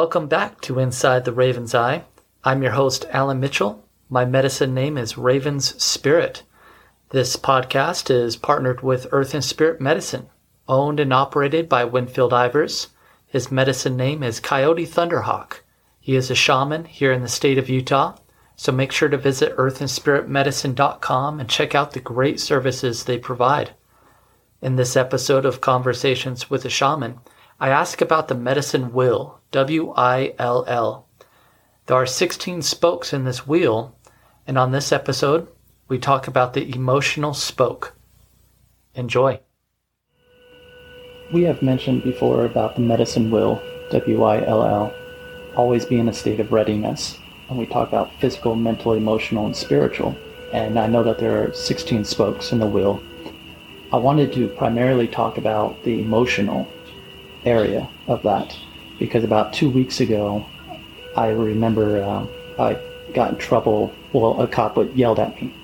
Welcome back to Inside the Raven's Eye. I'm your host, Alan Mitchell. My medicine name is Raven's Spirit. This podcast is partnered with Earth and Spirit Medicine, owned and operated by Winfield Ivers. His medicine name is Coyote Thunderhawk. He is a shaman here in the state of Utah, so make sure to visit earthandspiritmedicine.com and check out the great services they provide. In this episode of Conversations with a Shaman, I ask about the medicine will, W I L L. There are 16 spokes in this wheel, and on this episode, we talk about the emotional spoke. Enjoy. We have mentioned before about the medicine will, W I L L, always be in a state of readiness. And we talk about physical, mental, emotional, and spiritual. And I know that there are 16 spokes in the wheel. I wanted to primarily talk about the emotional area of that because about two weeks ago, I remember uh, I got in trouble. Well, a cop would yelled at me,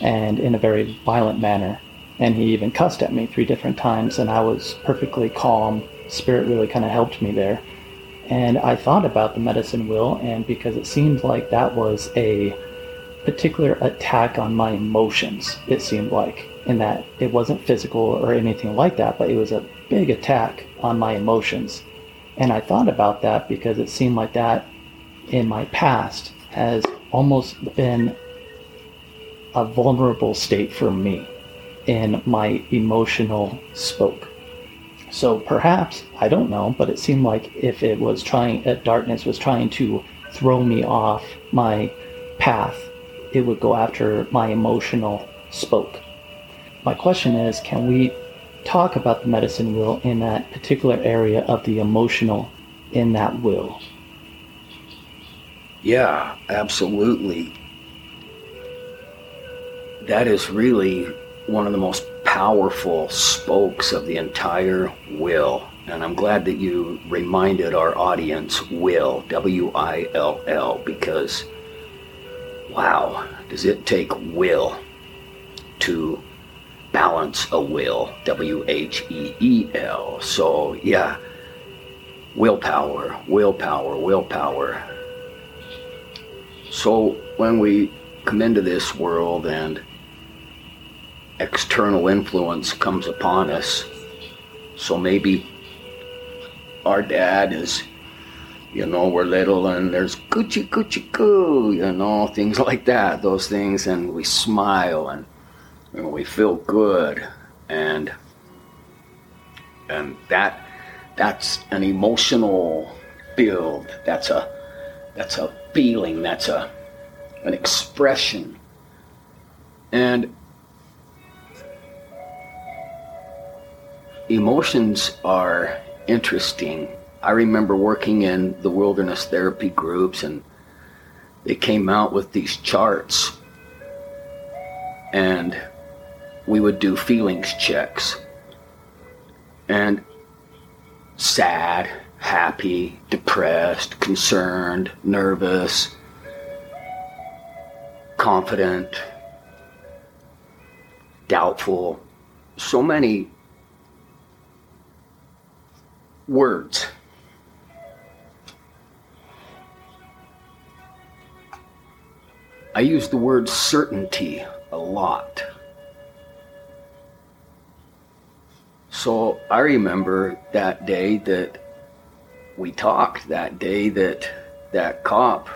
and in a very violent manner, and he even cussed at me three different times, and I was perfectly calm. Spirit really kind of helped me there, and I thought about the medicine wheel, and because it seemed like that was a particular attack on my emotions, it seemed like, in that it wasn't physical or anything like that, but it was a big attack on my emotions. And I thought about that because it seemed like that in my past has almost been a vulnerable state for me in my emotional spoke. So perhaps, I don't know, but it seemed like if it was trying, that darkness was trying to throw me off my path, it would go after my emotional spoke. My question is can we talk about the medicine wheel in that particular area of the emotional in that will. Yeah, absolutely. That is really one of the most powerful spokes of the entire will. And I'm glad that you reminded our audience will, W I L L, because wow, does it take will to balance a will, W H E E L. So, yeah, willpower, willpower, willpower. So, when we come into this world and external influence comes upon us, so maybe our dad is, you know, we're little and there's Gucci Gucci Goo, you know, things like that, those things, and we smile and and we feel good. And and that that's an emotional build. That's a that's a feeling. That's a an expression. And emotions are interesting. I remember working in the wilderness therapy groups and they came out with these charts. And we would do feelings checks. And sad, happy, depressed, concerned, nervous, confident, doubtful. So many words. I use the word certainty a lot. So I remember that day that we talked, that day that that cop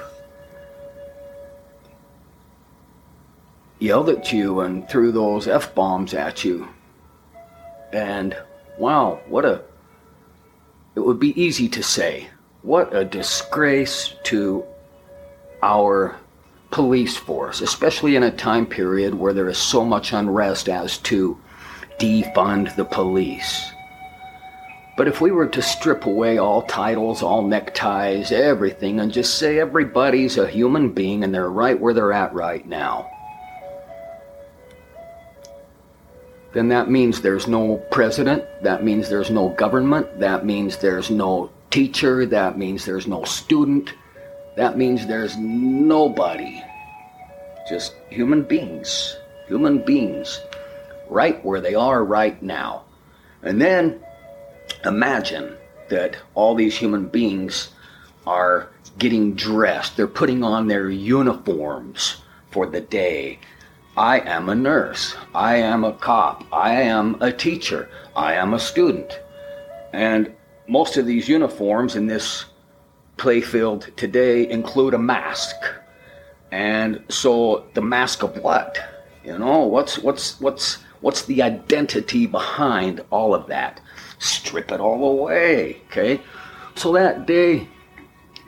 yelled at you and threw those F bombs at you. And wow, what a. It would be easy to say, what a disgrace to our police force, especially in a time period where there is so much unrest as to defund the police. But if we were to strip away all titles, all neckties, everything, and just say everybody's a human being and they're right where they're at right now, then that means there's no president, that means there's no government, that means there's no teacher, that means there's no student, that means there's nobody. Just human beings, human beings, right where they are right now. And then imagine that all these human beings are getting dressed, they're putting on their uniforms for the day. I am a nurse. I am a cop. I am a teacher. I am a student. And most of these uniforms in this playfield today include a mask. And so the mask of what? You know, what's what's what's what's the identity behind all of that? Strip it all away, okay? So that day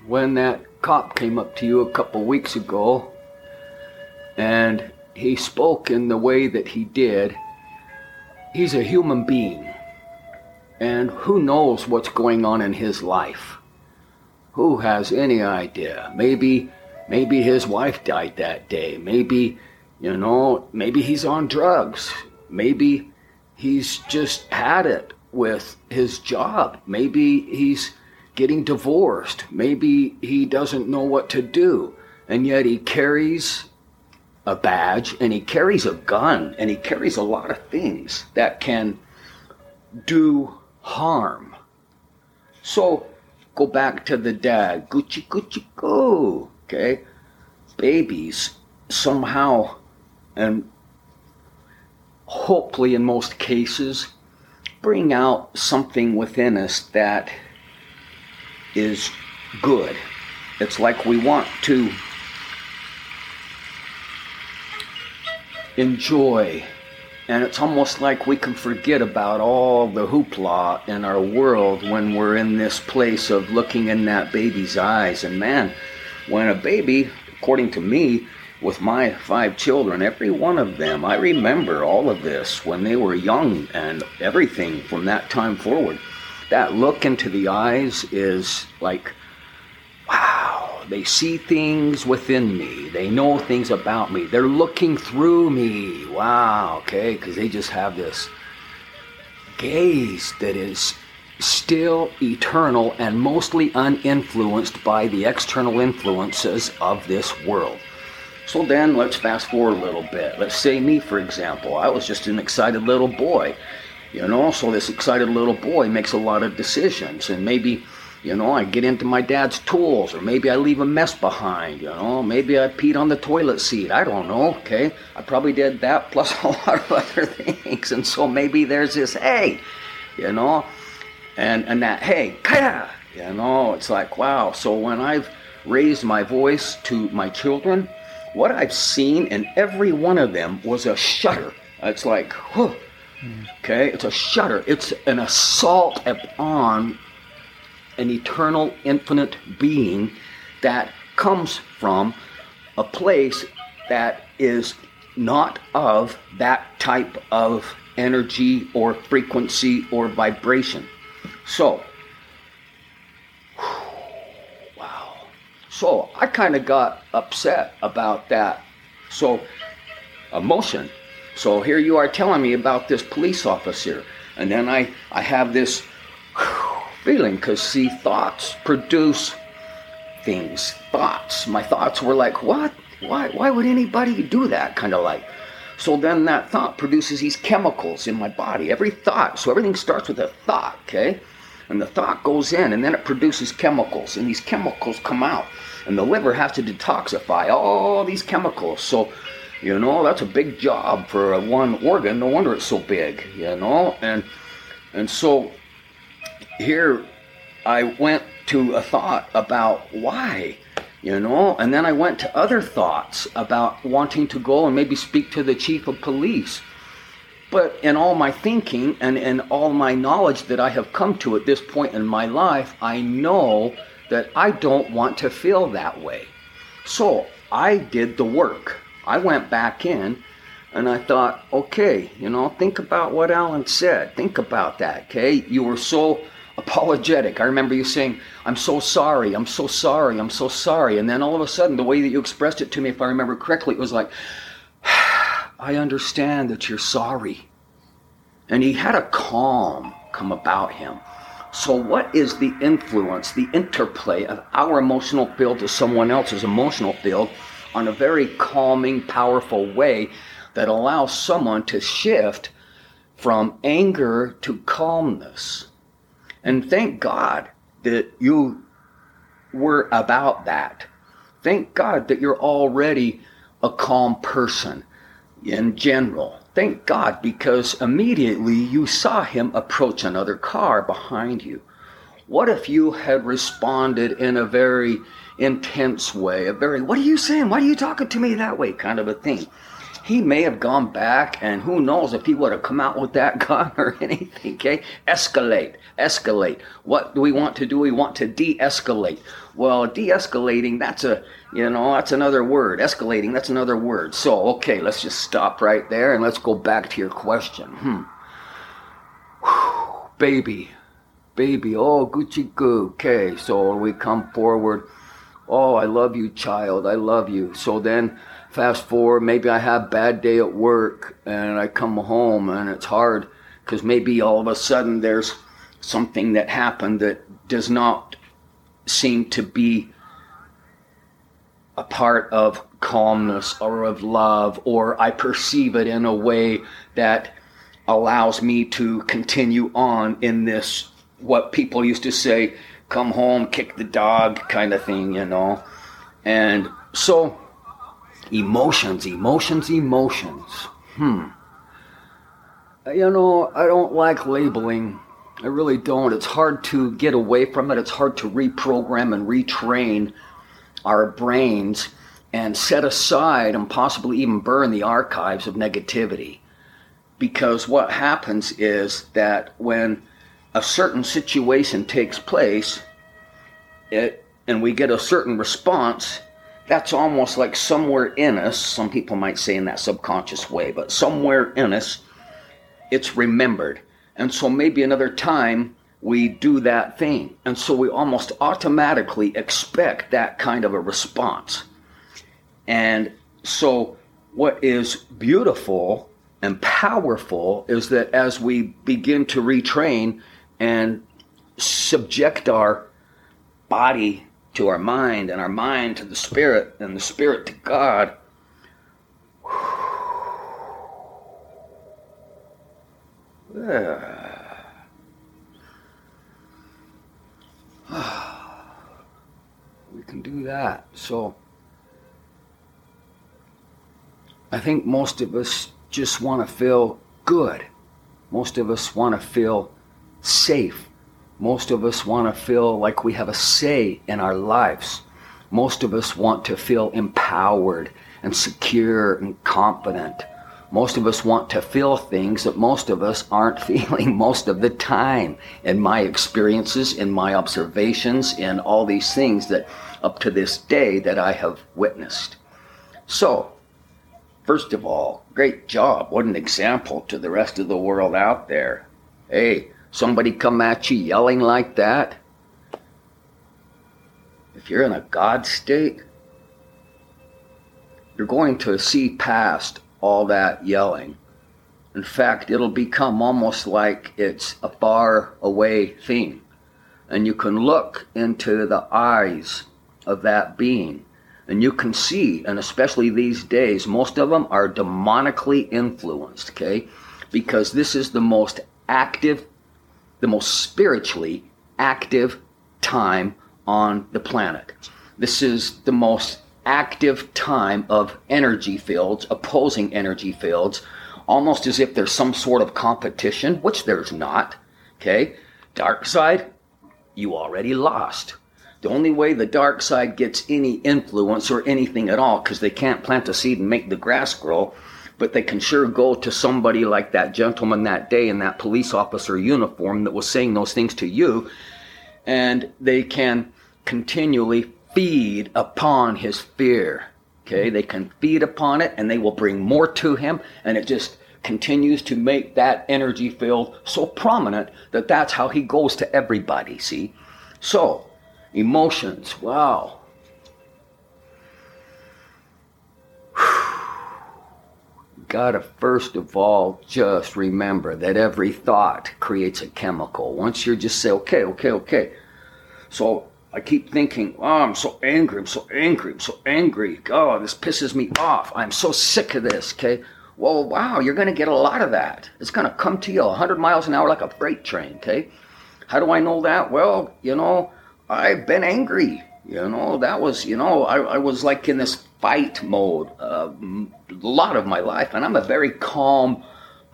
when that cop came up to you a couple weeks ago and he spoke in the way that he did, he's a human being. And who knows what's going on in his life? Who has any idea? Maybe maybe his wife died that day. Maybe, you know, maybe he's on drugs. Maybe he's just had it with his job. Maybe he's getting divorced. Maybe he doesn't know what to do. And yet he carries a badge and he carries a gun and he carries a lot of things that can do harm. So go back to the dad. Gucci, Gucci, go. Okay? Babies somehow and hopefully in most cases bring out something within us that is good. It's like we want to enjoy. And it's almost like we can forget about all the hoopla in our world when we're in this place of looking in that baby's eyes. And man, when a baby, according to me, with my five children, every one of them, I remember all of this when they were young and everything from that time forward. That look into the eyes is like, wow, they see things within me. They know things about me. They're looking through me. Wow, okay, because they just have this gaze that is still eternal and mostly uninfluenced by the external influences of this world. So then let's fast forward a little bit. Let's say me, for example. I was just an excited little boy. You know, so this excited little boy makes a lot of decisions and maybe you know, I get into my dad's tools, or maybe I leave a mess behind, you know, maybe I peed on the toilet seat. I don't know, okay? I probably did that plus a lot of other things. And so maybe there's this, hey, you know, and, and that, hey, kaya, you know, it's like, wow. So when I've raised my voice to my children, what I've seen in every one of them was a shudder. It's like, whew, okay, it's a shudder. It's an assault upon an eternal, infinite being that comes from a place that is not of that type of energy or frequency or vibration. So, wow. So I kind of got upset about that. So, emotion. So here you are telling me about this police officer, and then I, I have this. Feeling because see thoughts produce things thoughts my thoughts were like what why why would anybody do that kind of like so then that thought produces these chemicals in my body every thought so everything starts with a thought okay and the thought goes in and then it produces chemicals and these chemicals come out and the liver has to detoxify all these chemicals. So you know that's a big job for one organ. No wonder it's so big you know? And and so here I went to a thought about why, you know, and then I went to other thoughts about wanting to go and maybe speak to the chief of police. But in all my thinking and in all my knowledge that I have come to at this point in my life, I know that I don't want to feel that way. So I did the work. I went back in And I thought, okay, you know, think about what Alan said. Think about that, okay? You were so apologetic. I remember you saying, I'm so sorry, I'm so sorry, I'm so sorry. And then all of a sudden, the way that you expressed it to me, if I remember correctly, it was like, I understand that you're sorry. And he had a calm come about him. So, what is the influence, the interplay of our emotional field to someone else's emotional field on a very calming, powerful way that allows someone to shift from anger to calmness. And thank God that you were about that. Thank God that you're already a calm person in general. Thank God because immediately you saw him approach another car behind you. What if you had responded in a very intense way, a very, what are you saying? Why are you talking to me that way kind of a thing? He may have gone back, and who knows if he would have come out with that gun or anything. Okay, escalate, escalate. What do we want to do? We want to de-escalate. Well, de-escalating, that's a you know that's another word. Escalating, that's another word. So okay, let's just stop right there and let's go back to your question. Hmm. Whew, baby, baby. Oh, Gucci goo. Okay, so we come forward. Oh, I love you, child. I love you. So then fast forward, maybe I have a bad day at work and I come home and it's hard because maybe all of a sudden there's something that happened that does not seem to be a part of calmness or of love, or I perceive it in a way that allows me to continue on in this, what people used to say, come home, kick the dog kind of thing, you know. And so Emotions, emotions, emotions. Hmm. You know, I don't like labeling. I really don't. It's hard to get away from it. It's hard to reprogram and retrain our brains and set aside and possibly even burn the archives of negativity. Because what happens is that when a certain situation takes place, it, and we get a certain response, that's almost like somewhere in us, some people might say in that subconscious way, but somewhere in us, it's remembered. And so maybe another time we do that thing. And so we almost automatically expect that kind of a response. And so what is beautiful and powerful is that as we begin to retrain and subject our body to our mind, and our mind to the Spirit, and the Spirit to God. we can do that. So, I think most of us just want to feel good. Most of us want to feel safe. Most of us want to feel like we have a say in our lives. Most of us want to feel empowered and secure and confident. Most of us want to feel things that most of us aren't feeling most of the time. In my experiences, in my observations, in all these things that up to this day that I have witnessed. So, first of all, great job. What an example to the rest of the world out there. Hey, somebody come at you yelling like that, if you're in a God state, you're going to see past all that yelling. In fact, it'll become almost like it's a far away thing. And you can look into the eyes of that being. And you can see, and especially these days, most of them are demonically influenced, okay? Because this is the most active the most spiritually active time on the planet. This is the most active time of energy fields, opposing energy fields, almost as if there's some sort of competition, which there's not. Okay? Dark side, you already lost. The only way the dark side gets any influence or anything at all, because they can't plant a seed and make the grass grow, but they can sure go to somebody like that gentleman that day in that police officer uniform that was saying those things to you, and they can continually feed upon his fear. Okay, mm-hmm. they can feed upon it and they will bring more to him, and it just continues to make that energy field so prominent that that's how he goes to everybody, see? So, emotions, wow. Gotta first of all just remember that every thought creates a chemical. Once you just say, okay, okay, okay. So I keep thinking, oh, I'm so angry, I'm so angry, I'm so angry. God, this pisses me off. I'm so sick of this, okay? Well, wow, you're going to get a lot of that. It's going to come to you 100 miles an hour like a freight train, okay? How do I know that? Well, you know, I've been angry. You know, that was, you know, I, I was like in this fight mode a lot of my life, and I'm a very calm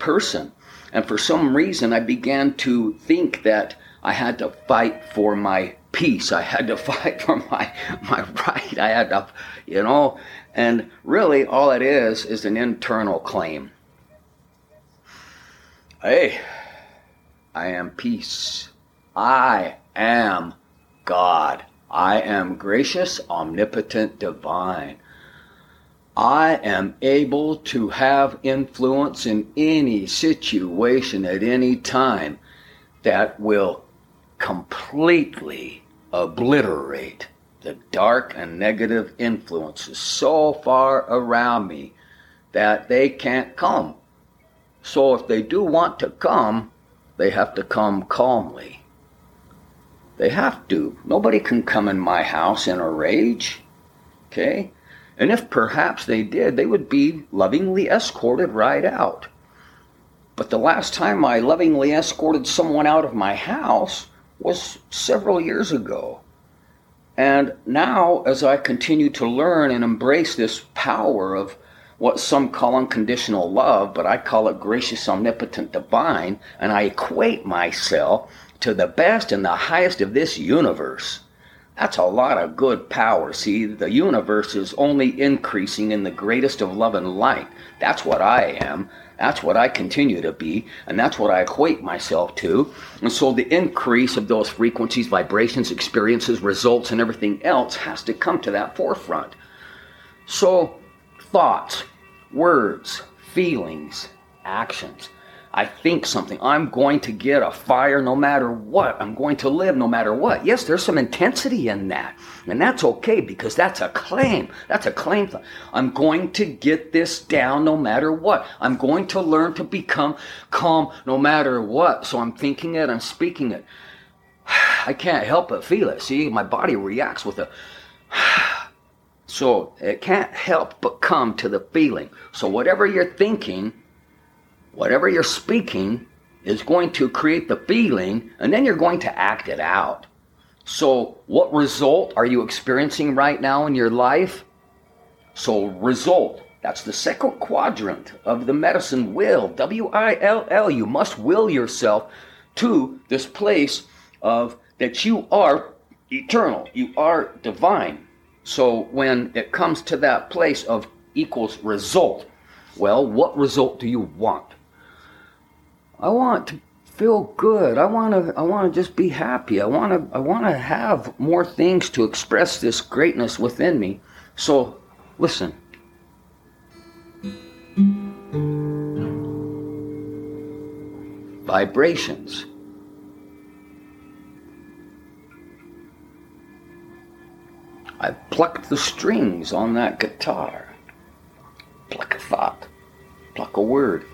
person. And for some reason, I began to think that I had to fight for my peace. I had to fight for my my right. I had to, you know, and really all it is is an internal claim. Hey, I am peace. I am God. I am gracious, omnipotent, divine. I am able to have influence in any situation at any time that will completely obliterate the dark and negative influences so far around me that they can't come. So if they do want to come, they have to come calmly. They have to. Nobody can come in my house in a rage. Okay? And if perhaps they did, they would be lovingly escorted right out. But the last time I lovingly escorted someone out of my house was several years ago. And now, as I continue to learn and embrace this power of what some call unconditional love, but I call it gracious, omnipotent, divine, and I equate myself to the best and the highest of this universe. That's a lot of good power. See, the universe is only increasing in the greatest of love and light. That's what I am. That's what I continue to be, and that's what I equate myself to. And so the increase of those frequencies, vibrations, experiences, results, and everything else has to come to that forefront. So, thoughts, words, feelings, actions I think something. I'm going to get a fire no matter what. I'm going to live no matter what. Yes, there's some intensity in that. And that's okay because that's a claim. That's a claim. I'm going to get this down no matter what. I'm going to learn to become calm no matter what. So I'm thinking it, I'm speaking it. I can't help but feel it. See, my body reacts with a. So it can't help but come to the feeling. So whatever you're thinking, whatever you're speaking is going to create the feeling, and then you're going to act it out. So, what result are you experiencing right now in your life? So, result. That's the second quadrant of the medicine will. W I L L. You must will yourself to this place of that you are eternal, you are divine. So, when it comes to that place of equals result, well, what result do you want? I want to feel good. I want to I want to just be happy. I want to I want to have more things to express this greatness within me. So, listen. Vibrations. I plucked the strings on that guitar. Pluck a thought, pluck a word,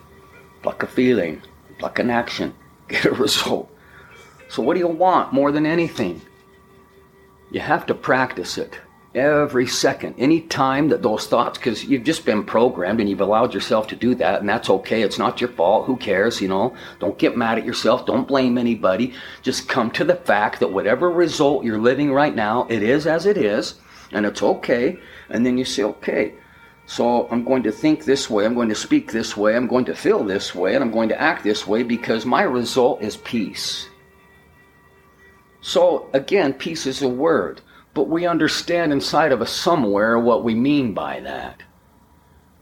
pluck a feeling, like an action, get a result. So, what do you want more than anything? You have to practice it every second, any time that those thoughts, because you've just been programmed and you've allowed yourself to do that, and that's okay. It's not your fault. Who cares? You know, don't get mad at yourself. Don't blame anybody. Just come to the fact that whatever result you're living right now, it is as it is, and it's okay. And then you say, okay, so I'm going to think this way, I'm going to speak this way, I'm going to feel this way, and I'm going to act this way because my result is peace. So again, peace is a word, but we understand inside of us somewhere what we mean by that.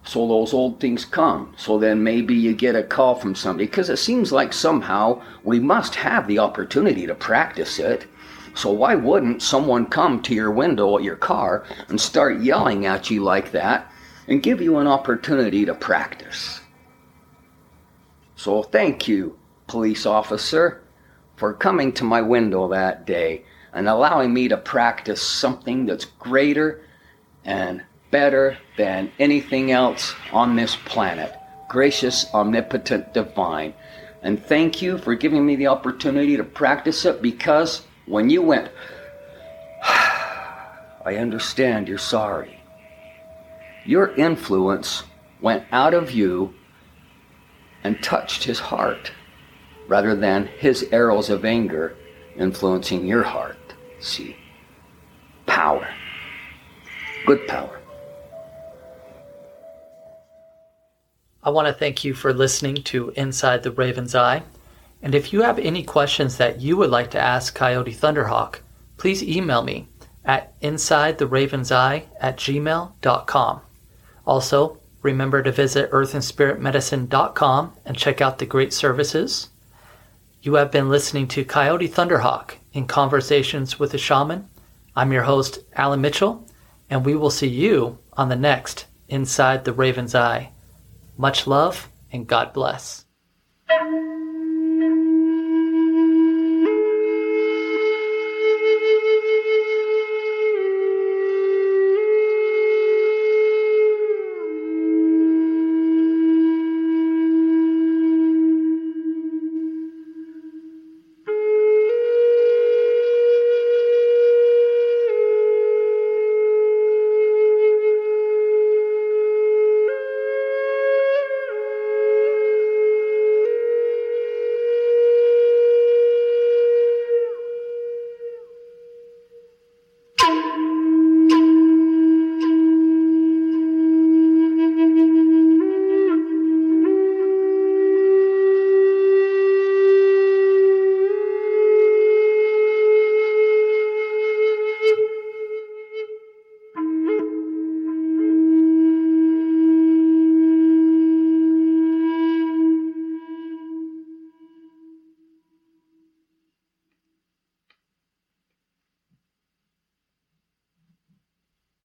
So those old things come. So then maybe you get a call from somebody because it seems like somehow we must have the opportunity to practice it So why wouldn't someone come to your window at your car and start yelling at you like that and give you an opportunity to practice? So thank you, police officer, for coming to my window that day and allowing me to practice something that's greater and better than anything else on this planet. Gracious, omnipotent, divine. And thank you for giving me the opportunity to practice it because when you went, I understand you're sorry. Your influence went out of you and touched his heart rather than his arrows of anger influencing your heart. See? Power. Good power. I want to thank you for listening to Inside the Raven's Eye. And if you have any questions that you would like to ask Coyote Thunderhawk, please email me at insidetheravenseye at gmail.com. Also, remember to visit earthandspiritmedicine.com and check out the great services. You have been listening to Coyote Thunderhawk in Conversations with a Shaman. I'm your host, Alan Mitchell, and we will see you on the next Inside the Raven's Eye. Much love and God bless.